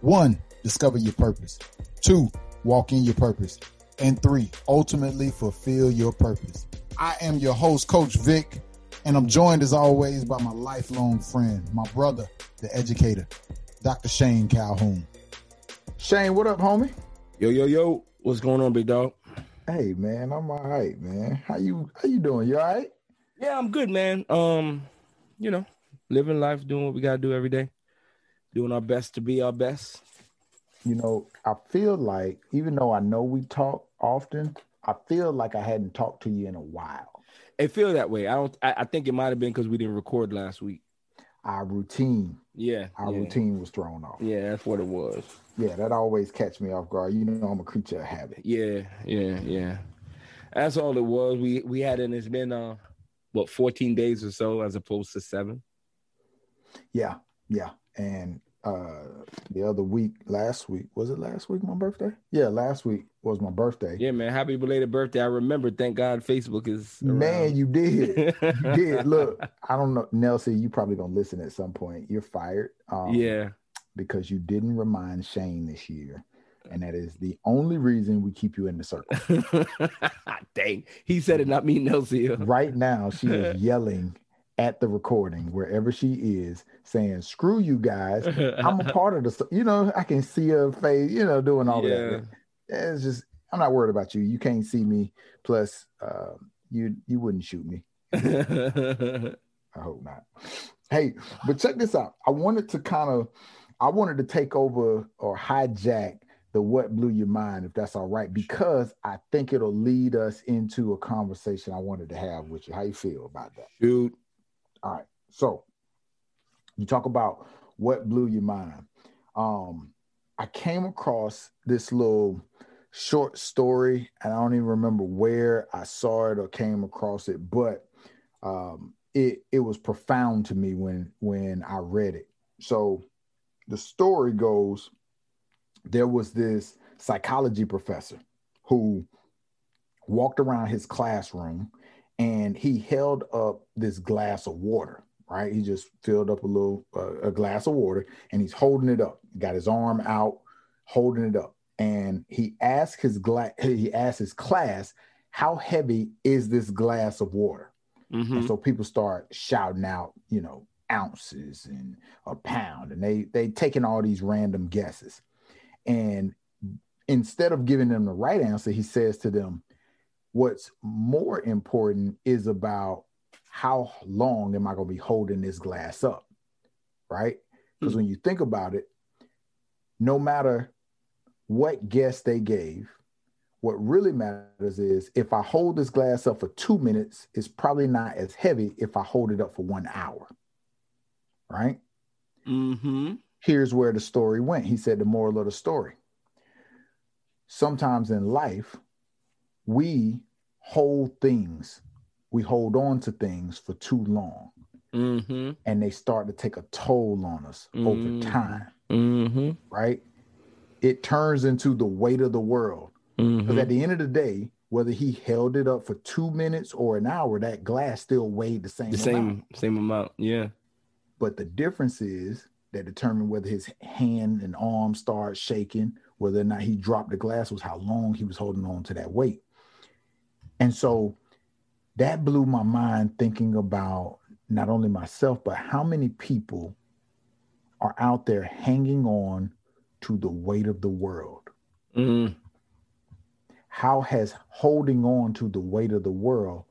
One, discover your purpose. Two, walk in your purpose. And three, ultimately fulfill your purpose. I am your host, Coach Vic, and I'm joined as always by my lifelong friend, my brother, the educator, Dr. Shane Calhoun. Shane, what up, homie? Yo, yo, yo, what's going on, big dog? Hey man, I'm all right, man. How you how you doing? You all right? Yeah, I'm good, man. Um, you know, living life, doing what we gotta do every day, doing our best to be our best. You know, I feel like even though I know we talk often, I feel like I hadn't talked to you in a while. It feel that way. I don't. I, I think it might have been because we didn't record last week. Our routine, Yeah, our yeah. routine was thrown off. Yeah, that's what it was. Yeah, that always catch me off guard. You know, I'm a creature of habit. Yeah, yeah, yeah. That's all it was. We we had and it's been uh what 14 days or so as opposed to seven. Yeah, yeah. And uh the other week, last week, was it last week my birthday? Yeah, last week was my birthday. Yeah, man. Happy belated birthday. I remember. Thank God Facebook is Man, you did. You did. Look, I don't know, Nelson. You probably gonna listen at some point. You're fired. Um, yeah. because you didn't remind Shane this year, and that is the only reason we keep you in the circle. Dang. He said it, not me, Nelson. right now, she is yelling at the recording wherever she is, saying, "Screw you guys! I'm a part of the." You know, I can see her face. You know, doing all Yeah. that. It's just, I'm not worried about you. You can't see me. Plus, uh, you you wouldn't shoot me. I hope not. Hey, but check this out. I wanted to kind of, I wanted to take over or hijack the what blew your mind, if that's all right, because I think it'll lead us into a conversation I wanted to have with you. How you feel about that? Shoot. All right. So you talk about what blew your mind. Um, I came across this little short story, and I don't even remember where I saw it or came across it, but um, it it was profound to me when when I read it. So the story goes, there was this psychology professor who walked around his classroom and he held up this glass of water right? He just filled up a little uh, a glass of water and he's holding it up. Got his arm out holding it up and he asked his glass he asked his class how heavy is this glass of water? Mhm. and so people start shouting out you know ounces and a pound and they they taking all these random guesses. And instead of giving them the right answer he says to them what's more important is about how long am I going to be holding this glass up? Right? Because when you think about it, no matter what guess they gave, what really matters is if I hold this glass up for two minutes, it's probably not as heavy if I hold it up for one hour. Right? Mm-hmm. here's where the story went. He said the moral of the story. Sometimes in life, we hold things, we hold on to things for too long, Mm-hmm. and they start to take a toll on us Mhm. over time, Mm-hmm. right? It turns into the weight of the world. Because Mm-hmm. at the end of the day, whether he held it up for two minutes or an hour, that glass still weighed the same. The amount. same same amount. Yeah. But the difference is that determined whether his hand and arm start shaking, whether or not he dropped the glass was how long he was holding on to that weight. And so that blew my mind thinking about not only myself, but how many people are out there hanging on to the weight of the world. Mm. How has holding on to the weight of the world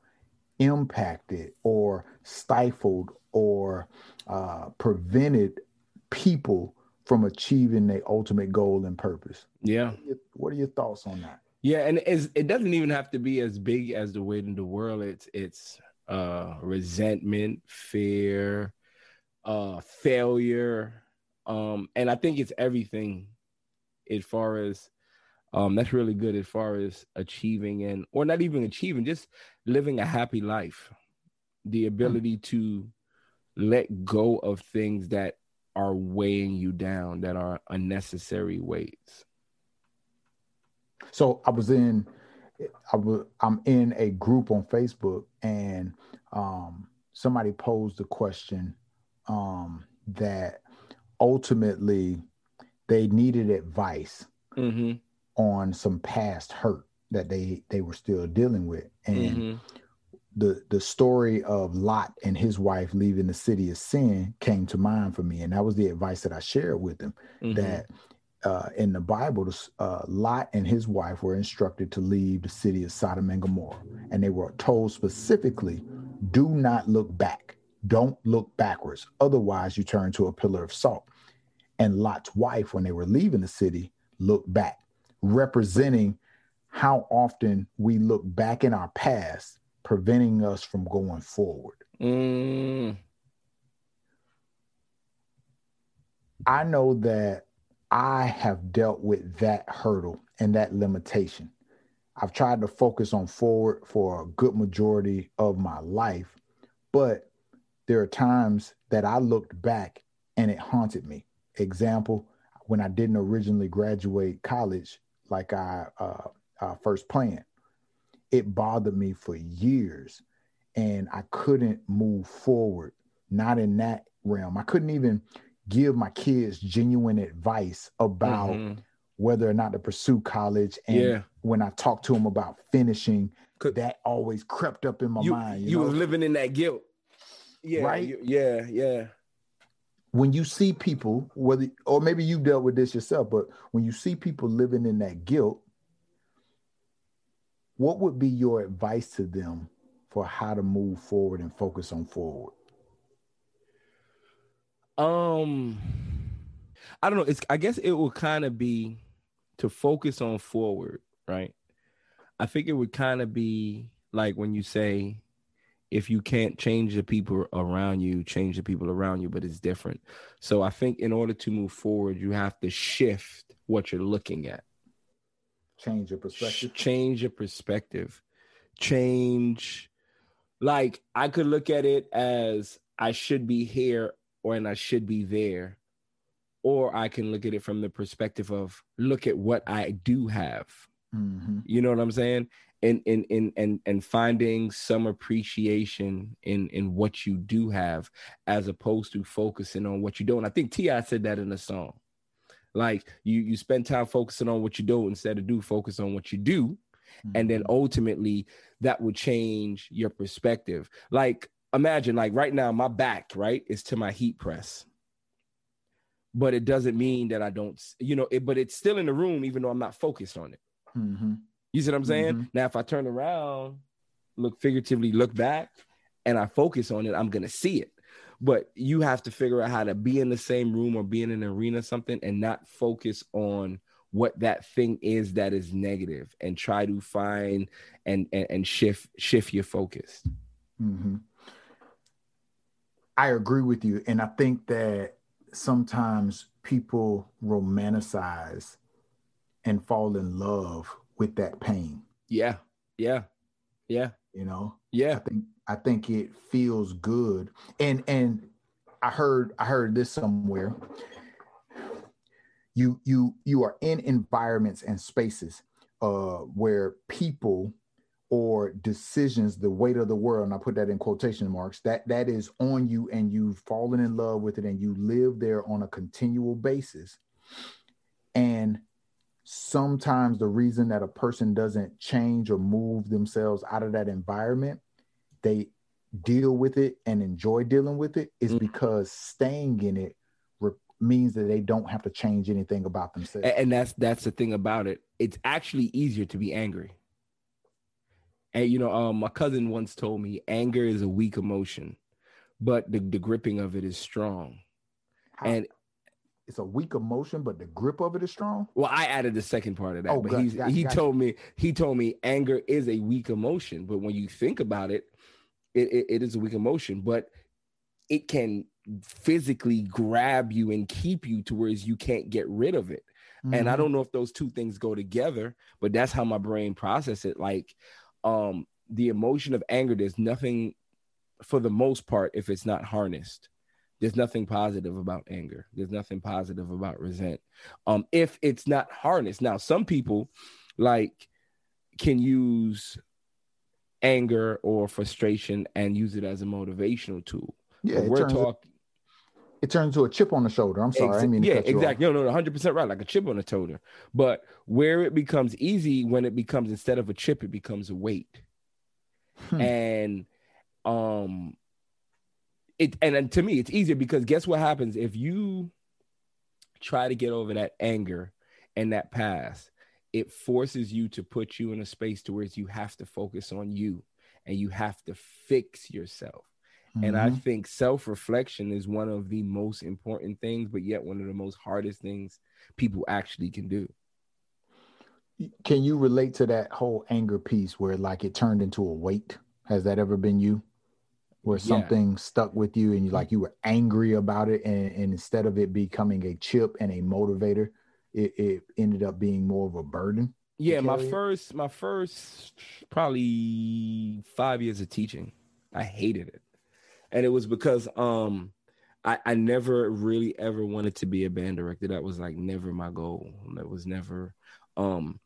impacted or stifled or uh, prevented people from achieving their ultimate goal and purpose? Yeah. What are your thoughts on that? Yeah, and it doesn't even have to be as big as the weight in the world. It's it's uh resentment, fear, uh failure. Um, and I think it's everything as far as um that's really good as far as achieving and or not even achieving just living a happy life the ability mm. to let go of things that are weighing you down that are unnecessary weights so i was in i was i'm in a group on facebook and um somebody posed a question um that ultimately they needed advice mm-hmm. on some past hurt that they they were still dealing with and mm-hmm. the the story of lot and his wife leaving the city of sin came to mind for me and that was the advice that i shared with them mm-hmm. that uh, in the bible uh, lot and his wife were instructed to leave the city of sodom and gomorrah and they were told specifically do not look back don't look backwards otherwise you turn to a pillar of salt and Lot's wife, when they were leaving the city, looked back, representing how often we look back in our past, preventing us from going forward. Mm. I know that I have dealt with that hurdle and that limitation. I've tried to focus on forward for a good majority of my life, but there are times that I looked back and it haunted me example, when I didn't originally graduate college like I uh, uh, first planned, it bothered me for years, and I couldn't move forward. Not in that realm. I couldn't even give my kids genuine advice about mm-hmm. whether or not to pursue college. And yeah. when I talked to them about finishing, that always crept up in my you, mind. You, you were living in that guilt. Yeah. Right. You, yeah. Yeah when you see people, whether or maybe you dealt with this yourself, but when you see people living in that guilt, what would be your advice to them for how to move forward and focus on forward? Um, I don't know. It's I guess it will kind of be to focus on forward, right? I think it would kind of be like when you say if you can't change the people around you, change the people around you, but it's different. So I think in order to move forward, you have to shift what you're looking at. Change your perspective. Change your perspective. Change like I could look at it as I should be here or and I should be there. Or I can look at it from the perspective of look at what I do have. Mm-hmm. You know what I'm saying? in in in and and finding some appreciation in in what you do have as opposed to focusing on what you don't. I think T.I. said that in a song. Like you you spend time focusing on what you don't instead of do focus on what you do. Mm-hmm. And then mm-hmm. ultimately that would change your perspective. Like imagine like right now my back, right, is to my heat press. But it doesn't mean that I don't, you know, it, but it's still in the room even though I'm not focused on it. Mm-hmm. You see what I'm saying? Mm-hmm. Now, if I turn around, look figuratively, look back, and I focus on it, I'm gonna see it. But you have to figure out how to be in the same room or be in an arena, something, and not focus on what that thing is that is negative, and try to find and and, and shift shift your focus. Mm-hmm. I agree with you, and I think that sometimes people romanticize and fall in love with that pain. Yeah. Yeah. Yeah. You know? Yeah. I think I think it feels good. And and I heard I heard this somewhere. You you you are in environments and spaces uh where people or decisions, the weight of the world, and I put that in quotation marks, that that is on you and you've fallen in love with it and you live there on a continual basis. And sometimes the reason that a person doesn't change or move themselves out of that environment, they deal with it and enjoy dealing with it, is mm-hmm. because staying in it re- means that they don't have to change anything about themselves. And that's that's the thing about it. It's actually easier to be angry. And you know, um, my cousin once told me anger is a weak emotion, but the, the gripping of it is strong. How, and it's a weak emotion, but the grip of it is strong. Well, I added the second part of that, oh, but he's, he told me he told me anger is a weak emotion, but when you think about it, it, it, it is a weak emotion, but it can physically grab you and keep you to whereas you can't get rid of it. And I Mhm. don't know if those two things go together, but that's how my brain process it. Like um the emotion of anger, there's nothing for the most part, if it's not harnessed, there's nothing positive about anger. There's nothing positive about resent. Um, if it's not harnessed. Now, some people like can use anger or frustration and use it as a motivational tool. Yeah, But we're talking it turns to a chip on the shoulder. I'm sorry, I didn't mean to yeah, cut you off. exactly. No, no, no, hundred percent right, like a chip on a toter. But where it becomes easy when it becomes instead of a chip, it becomes a weight. Hmm. And um it and, and to me it's easier because guess what happens if you try to get over that anger and that past, it forces you to put you in a space to where you have to focus on you and you have to fix yourself. And I Mhm. think self reflection is one of the most important things, but yet one of the most hardest things people actually can do. can you relate to that whole anger piece where like it turned into a weight? Has that ever been you? Where Yeah. something stuck with you and you like you were angry about it, and, and instead of it becoming a chip and a motivator, it, it ended up being more of a burden. Yeah, my it? first, my first probably five years of teaching, I hated it, and it was because um, I I never really ever wanted to be a band director. That was like never my goal. That was never um.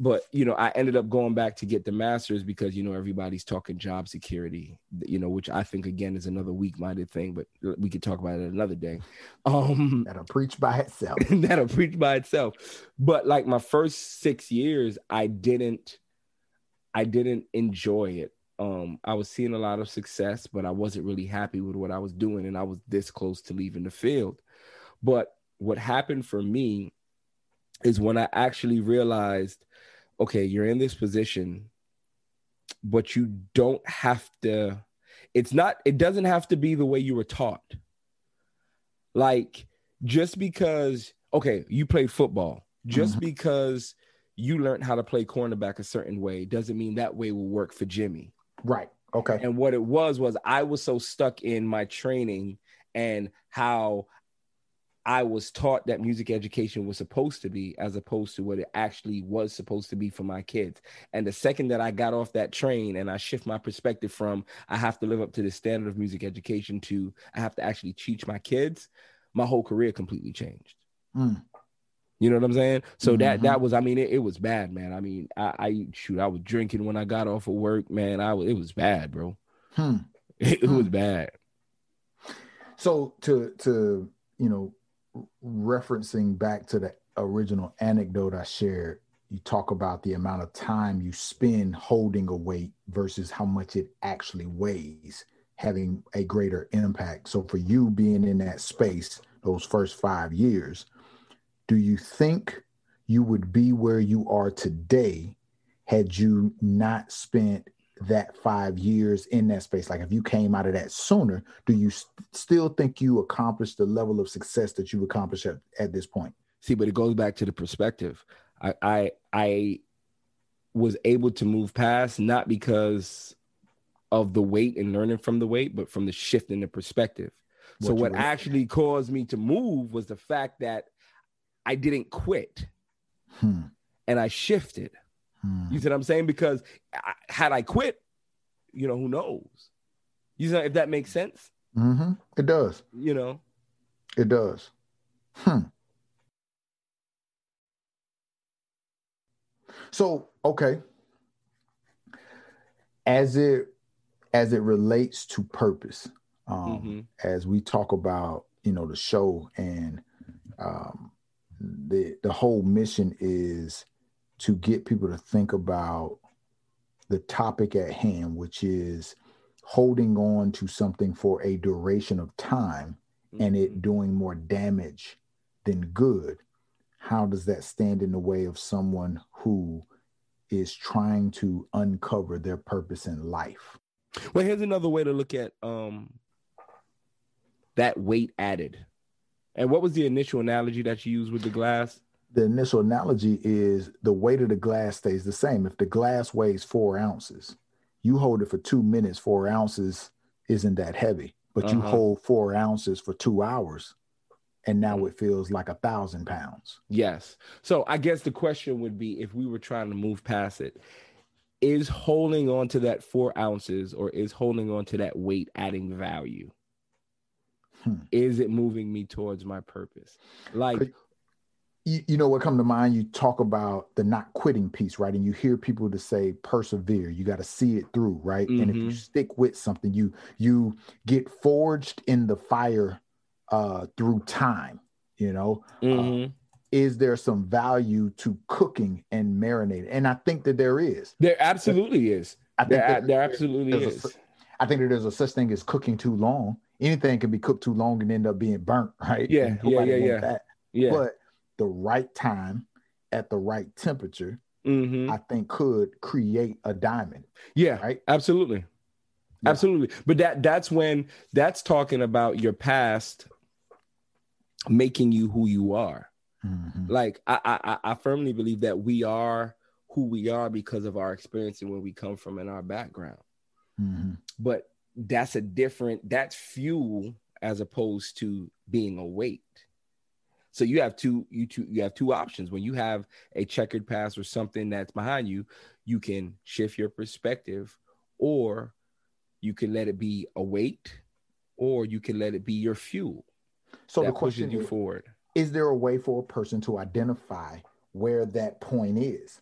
But you know, I ended up going back to get the master's because you know everybody's talking job security, you know, which I think again is another weak-minded thing. But we could talk about it another day. Um, That'll preach by itself. that'll preach by itself. But like my first six years, I didn't, I didn't enjoy it. Um, I was seeing a lot of success, but I wasn't really happy with what I was doing, and I was this close to leaving the field. But what happened for me is when I actually realized, okay, you're in this position, but you don't have to. It's not. It doesn't have to be the way you were taught. Like just because okay you played football just Mhm. because you learned how to play cornerback a certain way doesn't mean that way will work for jimmy right. Okay. and what it was was i was so stuck in my training and how i was taught that music education was supposed to be as opposed to what it actually was supposed to be for my kids and the second that i got off that train and i shift my perspective from i have to live up to the standard of music education to i have to actually teach my kids my whole career completely changed Mm. You know what i'm saying so that Mhm. that was i mean it, it was bad man i mean I, I shoot i was drinking when i got off of work man i was it was bad bro Hmm. it, was bad So to to you know, referencing back to the original anecdote I shared, you talk about the amount of time you spend holding a weight versus how much it actually weighs, having a greater impact. So for you being in that space those first five years, do you think you would be where you are today had you not spent that five years in that space? Like if you came out of that sooner, do you st- still think you accomplished the level of success that you've accomplished at, at this point? see but it goes back to the perspective i i i was able to move past not because of the weight and learning from the weight but from the shift in the perspective so What you what actually caused me to move was the fact that i didn't quit Hmm. and i shifted Hmm. you see what i'm saying because I, had i quit you know who knows you know if that makes sense Mhm. It does. you know It does. Hmm. So, okay. As it as it relates to purpose, um, Mhm. as we talk about, you know, the show and um, the the whole mission is to get people to think about the topic at hand, which is holding on to something for a duration of time and Mm-hmm. it doing more damage than good, how does that stand in the way of someone who is trying to uncover their purpose in life? Well, here's another way to look at um that weight added. And what was the initial analogy that you used with the glass? The initial analogy is the weight of the glass stays the same. If the glass weighs four ounces, you hold it for two minutes, four ounces isn't that heavy, but you Uh-huh. hold four ounces for two hours, and now it feels like a thousand pounds. Yes. So I guess the question would be if we were trying to move past it, is holding on to that four ounces or is holding on to that weight adding value? Hmm. Is it moving me towards my purpose? Like, You, you know what come to mind? You talk about the not quitting piece, right? And you hear people to say persevere. You got to see it through, right? And if you Mhm. stick with something, you you get forged in the fire uh through time, you know. mhm. Is there some value to cooking and marinating? And I think that there is. there absolutely is. I think There, that there absolutely is. cer- I think that there's a such thing as cooking too long. Anything can be cooked too long and end up being burnt, right? Yeah, yeah, yeah, yeah. That. Yeah. But the right time at the right temperature, Mhm. I think could create a diamond, Yeah. right? Absolutely. Yeah. Absolutely. But that that's when that's talking about your past making you who you are. Mhm. Like I I I- firmly believe that we are who we are because of our experience and where we come from and our background. Mhm. But that's a different that's fuel as opposed to being a weight. So you have two you two you have two options. When you have a checkered past or something that's behind you, you can shift your perspective or you can let it be a weight or you can let it be your fuel So the question you is, forward. is there a way for a person to identify where that point is?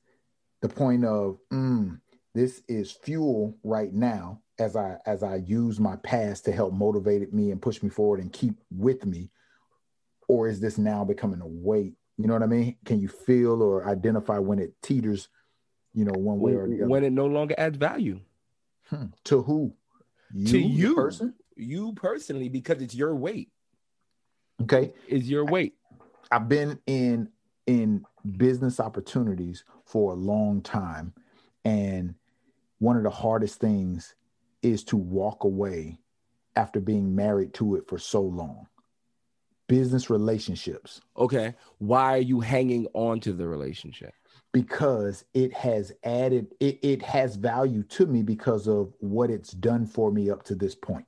The point of mm, this is fuel right now as I as I use my past to help motivate me and push me forward and keep with me, or is this now becoming a weight? You know what I mean? Can you feel or identify when it teeters, you know, one way or the other? When it no longer adds value Hmm. To who? You, to you person. you personally because it's your weight. Okay. Is your weight. I've been in in business opportunities for a long time and one of the hardest things is to walk away after being married to it for so long. Business relationships Okay. Why are you hanging on to the relationship? because it has added it, it has value to me because of what it's done for me up to this point.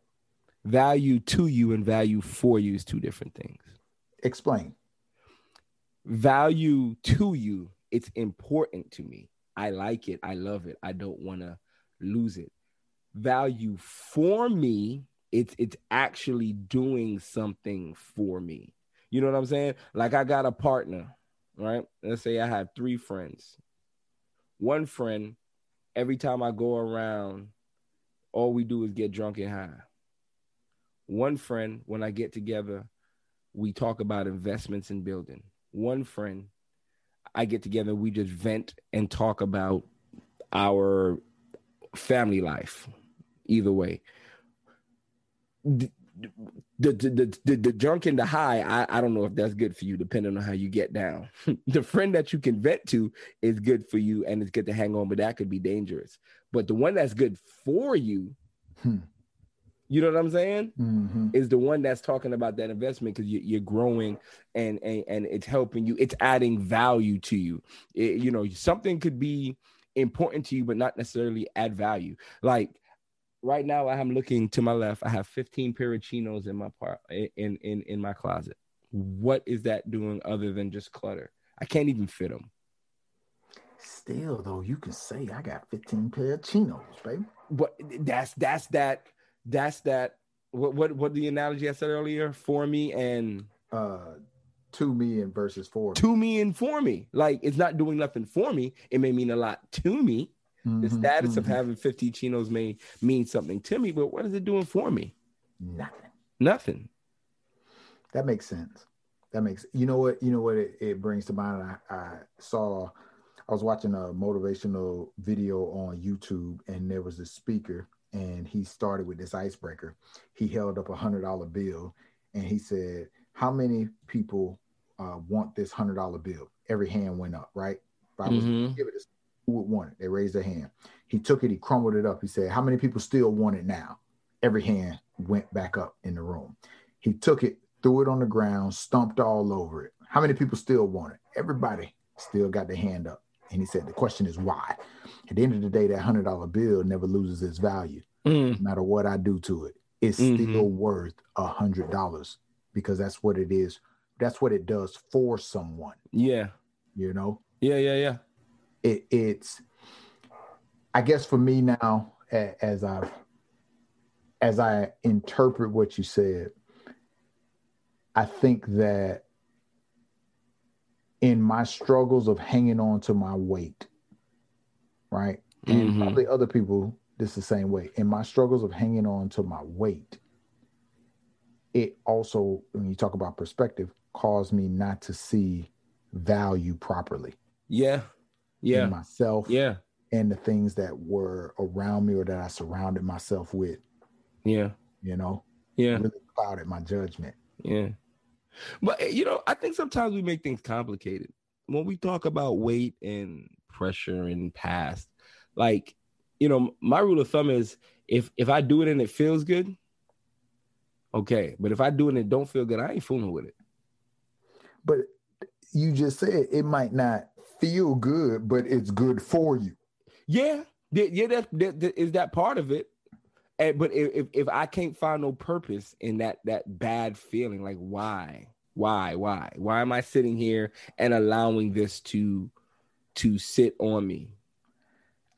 Value to you and value for you is two different things. Explain. Value to you, it's important to me. I like it. I love it. I don't want to lose it. Value for me, it's it's actually doing something for me. You know what I'm saying? Like I got a partner, right? Let's say I have three friends. One friend, every time I go around, all we do is get drunk and high. One friend, when I get together, we talk about investments in building. One friend, I get together, we just vent and talk about our family life. Either way. The, the, the, the, the drunk and the high, I, I don't know if that's good for you, depending on how you get down. the friend that you can vent to is good for you and it's good to hang on, but that could be dangerous. But the one that's good for you, Hmm. you know what I'm saying? Mhm. is the one that's talking about that investment because you, you're growing and, and and it's helping you it's adding value to you It- you know something could be important to you but not necessarily add value like right now i'm looking to my left i have 15 pair of chinos in my part in in in my closet what is that doing other than just clutter i can't even fit them Still though, you can say I got 15 pair of chinos, baby. but that's that's that that's that what what what the analogy i said earlier for me and Uh to me and versus for me. to me and for me. Like it's not doing nothing for me. It may mean a lot to me. The Mhm, status of mhm. having 50 chinos may mean something to me, but what is it doing for me? nothing. Nothing. That makes sense. That makes you know what you know what it, it brings to mind. I, I saw I was watching a motivational video on YouTube and there was a speaker and he started with this icebreaker. He held up a hundred dollar bill and he said, How many people uh, want this hundred dollar bill? Every hand went up, right? If I was Mhm. give it who would want it? They raised their hand. He took it, he crumbled it up. He said, How many people still want it now? Every hand went back up in the room. He took it, threw it on the ground, stomped all over it. How many people still want it? Everybody still got their hand up. And he said, The question is why? At the end of the day, that hundred dollar bill never loses its value. Mm, No matter what I do to it, it's Mhm. still worth a hundred dollars because that's what it is that's what it does for someone. Yeah. You know, Yeah, yeah, yeah. It, it's i guess for me now as i as i interpret what you said i think that in my struggles of hanging on to my weight right and Mhm. probably other people this the same way in my struggles of hanging on to my weight it also when you talk about perspective caused me not to see value properly Yeah. Yeah. myself Yeah. and the things that were around me or that I surrounded myself with, Yeah. you know, Yeah. really clouded my judgment. Yeah. But eh, you know, I think sometimes we make things complicated. When we talk about weight and pressure and past, like, you know, my rule of thumb is if if I do it and it feels good, okay. But if I do it and it don't feel good, I ain't fooling with it. But you just said it might not feel good, but it's good for you. Yeah, yeah, that, that, that is that part of it. And but if, if if I can't find no purpose in that that bad feeling, like why, why, why, why am I sitting here and allowing this to to sit on me?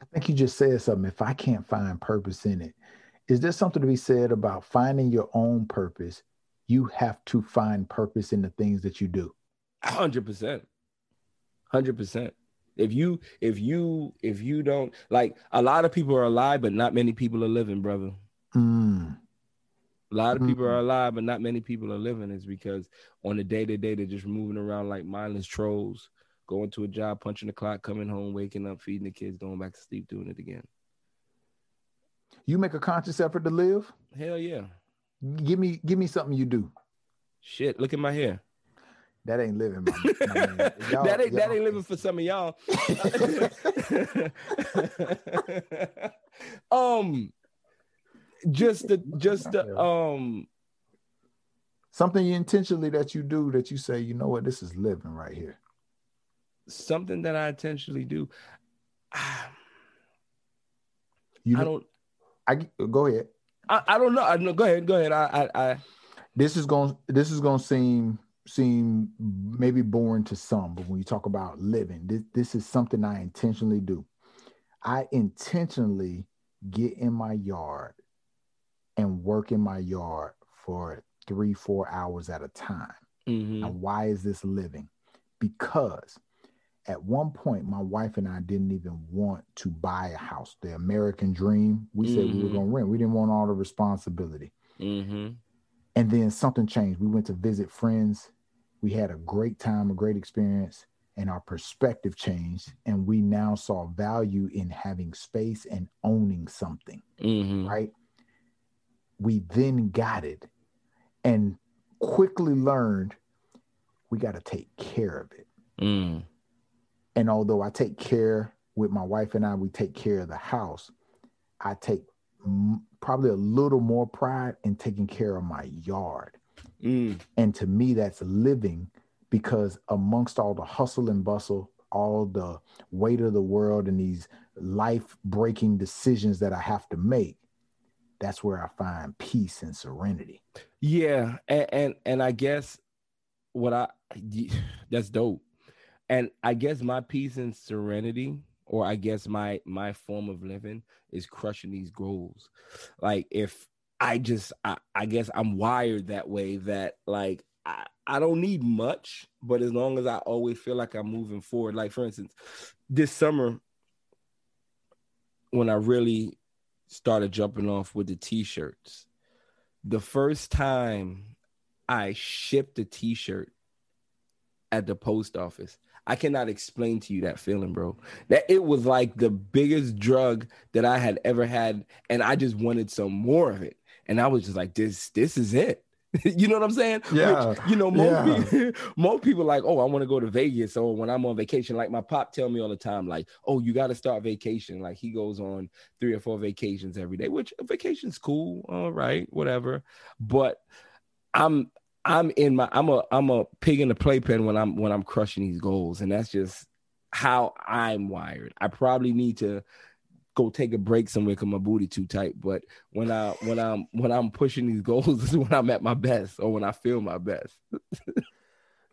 I think you just said something. If I can't find purpose in it, is there something to be said about finding your own purpose? You have to find purpose in the things that you do. Hundred percent, hundred percent. If you if you if you don't like, a lot of people are alive, but not many people are living, brother. Mm, A lot of people Mhm. are alive, but not many people are living. Is because on the day to day, they're just moving around like mindless trolls, going to a job, punching the clock, coming home, waking up, feeding the kids, going back to sleep, doing it again. you make a conscious effort to live. Hell yeah. Give me, give me something you do. Shit, look at my hair. That ain't living. My, my man. That ain't that ain't living for some of y'all. um just the just the um something intentionally that you do that you say, you know what, this is living right here. something that I intentionally do. You I don't I go ahead. I, I don't know. I know. Go ahead. Go ahead. I I, I This is going. This is going to seem seem maybe boring to some, but when you talk about living, this this is something I intentionally do. I intentionally get in my yard and work in my yard for three, four hours at a time. mhm. Now, why is this living? Because at one point, my wife and I didn't even want to buy a house. The American dream. We said we were Mhm. going to rent. We didn't want all the responsibility. Mhm. And then something changed. We went to visit friends. We had a great time, a great experience, and our perspective changed. And we now saw value in having space and owning something Mhm. right? We then got it and quickly learned we got to take care of it. Mm. And although I take care with my wife and I, we take care of the house, I take m- probably a little more pride in taking care of my yard. Mm. And to me, that's living because amongst all the hustle and bustle, all the weight of the world and these life breaking decisions that I have to make, that's where I find peace and serenity. Yeah, and, and and I guess what I that's dope. And I guess my peace and serenity, or I guess my my form of living is crushing these goals. Like if I just I, I guess I'm wired that way that like I, I don't need much, but as long as I always feel like I'm moving forward. Like for instance, this summer when I really started jumping off with the t-shirts the first time I shipped a t-shirt at the post office, I cannot explain to you that feeling, bro. That it was like the biggest drug that I had ever had, and I just wanted some more of it. And I was just like, this, this is it. you know what I'm saying? Yeah, Which, you know, most yeah. people, most people like, oh, I want to go to Vegas. Or when I'm on vacation, like my pop tell me all the time, like, oh, you got to start vacation. Like he goes on three or four vacations every day, which vacation's cool, all right, whatever. But I'm I'm in my I'm a I'm a pig in the playpen when I'm when I'm crushing these goals, and that's just how I'm wired. I probably need to go take a break somewhere because my booty too tight. But when I when I'm when I'm pushing these goals is when I'm at my best or when I feel my best.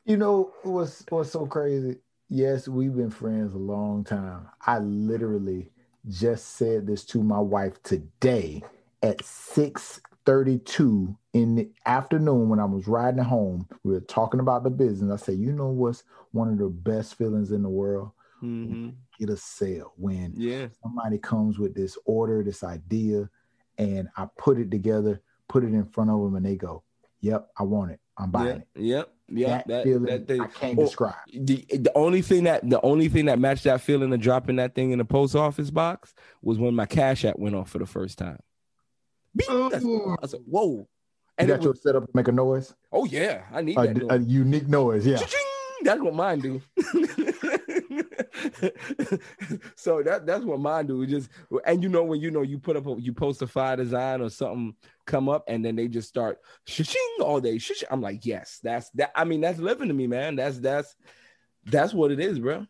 You know what's what's so crazy? Yes, we've been friends a long time. I literally just said this to my wife today at 6:32 in the afternoon when I was riding home. We were talking about the business. I said, "You know what's one of the best feelings in the world? Mm-hmm. Get a sale when Yeah. somebody comes with this order, this idea, and I put it together, put it in front of them, and they go, "Yep, I want it. I'm buying Yeah. it." Yep. Yeah. that, That, feeling that thing. I can't Oh, describe. the the only thing that the only thing that matched that feeling of dropping that thing in the post office box was when my cash app went off for the first time. Beep. That's- I said, "Whoa!" You And got it your was, setup to make a noise, oh yeah, I need a, that. a unique noise. Yeah. Cha-ching! That's what mine do. so that that's what mine do. Just and you know when you know you put up a, you post a fire design or something come up and then they just start shing all day. I'm like, yes, that's that. I mean, that's living to me, man. That's that's that's what it is, bro.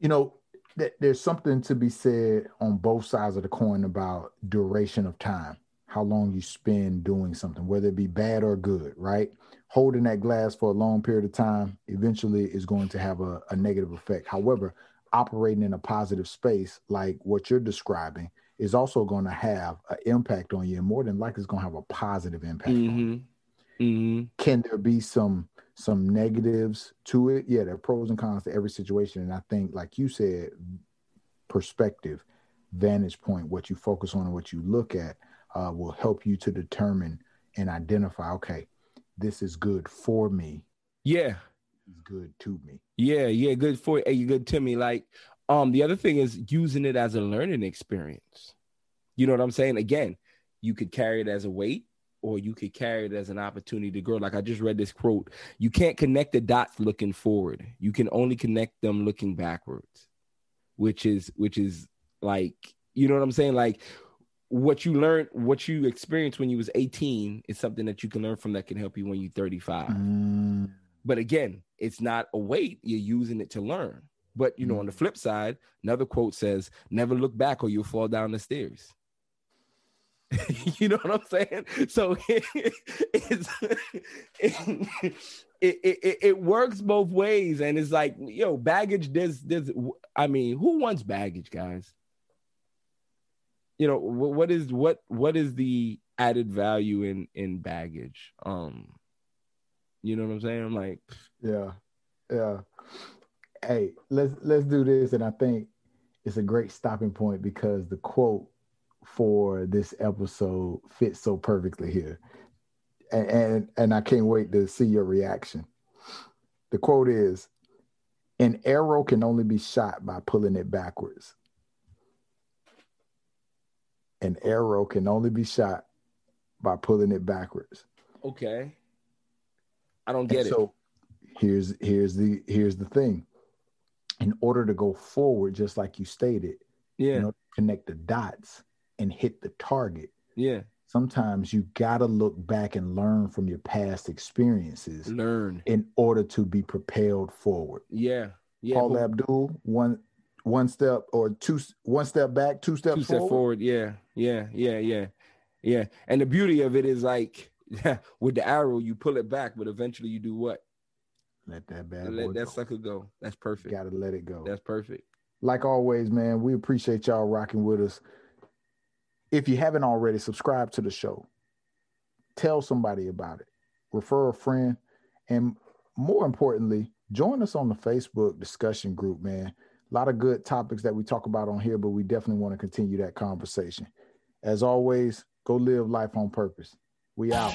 You know, th- there's something to be said on both sides of the coin about duration of time, how long you spend doing something, whether it be bad or good, right? Holding that glass for a long period of time eventually is going to have a, a negative effect. However, operating in a positive space like what you're describing is also going to have an impact on you, and more than likely, it's going to have a positive impact on you. Mm-hmm. Mm-hmm. can there be some some negatives to it yeah there are pros and cons to every situation and i think like you said perspective vantage point what you focus on and what you look at uh, will help you to determine and identify okay this is good for me Yeah. it's good to me Yeah, yeah, good for you good to me. Like, um, the other thing is using it as a learning experience. You know what I'm saying? Again, you could carry it as a weight, or you could carry it as an opportunity to grow. Like I just read this quote: "You can't connect the dots looking forward. You can only connect them looking backwards." Which is, which is like, you know what I'm saying? Like, what you learned, what you experienced when you was 18, is something that you can learn from that can help you when you're 35 Mm, but again it's not a weight you're using it to learn. But you know on the flip side another quote says never look back or you'll fall down the stairs. You know what i'm saying? So it's it, it, it, it works both ways. And it's like yo baggage there's there's i mean who wants baggage guys you know wh- what is what what is the added value in in baggage? Um you know what i'm saying? I'm like yeah yeah. Hey let's let's do this and i think it's a great stopping point because the quote for this episode fits so perfectly here. And and, and i can't wait to see your reaction. The quote is an arrow can only be shot by pulling it backwards an arrow can only be shot by pulling it backwards. Okay. I don't And get it. so here's here's the here's the thing. In order to go forward, just like you stated, yeah. you know, connect the dots and hit the target. yeah. Sometimes you gotta look back and learn from your past experiences learn. in order to be propelled forward. yeah. Yeah. Paula Abdul, one one step or two one step back, two steps two step forward. forward yeah yeah yeah yeah yeah and the beauty of it is like with the arrow you pull it back but eventually you do what Let that bad let that go. sucker go that's perfect Gotta let it go. that's perfect like always, man, we appreciate y'all rocking with us. If you haven't already, subscribe to the show. Tell somebody about it. Refer a friend. And more importantly, join us on the Facebook discussion group, man. A lot of good topics that we talk about on here, but we definitely want to continue that conversation. As always, go live life on purpose. We out.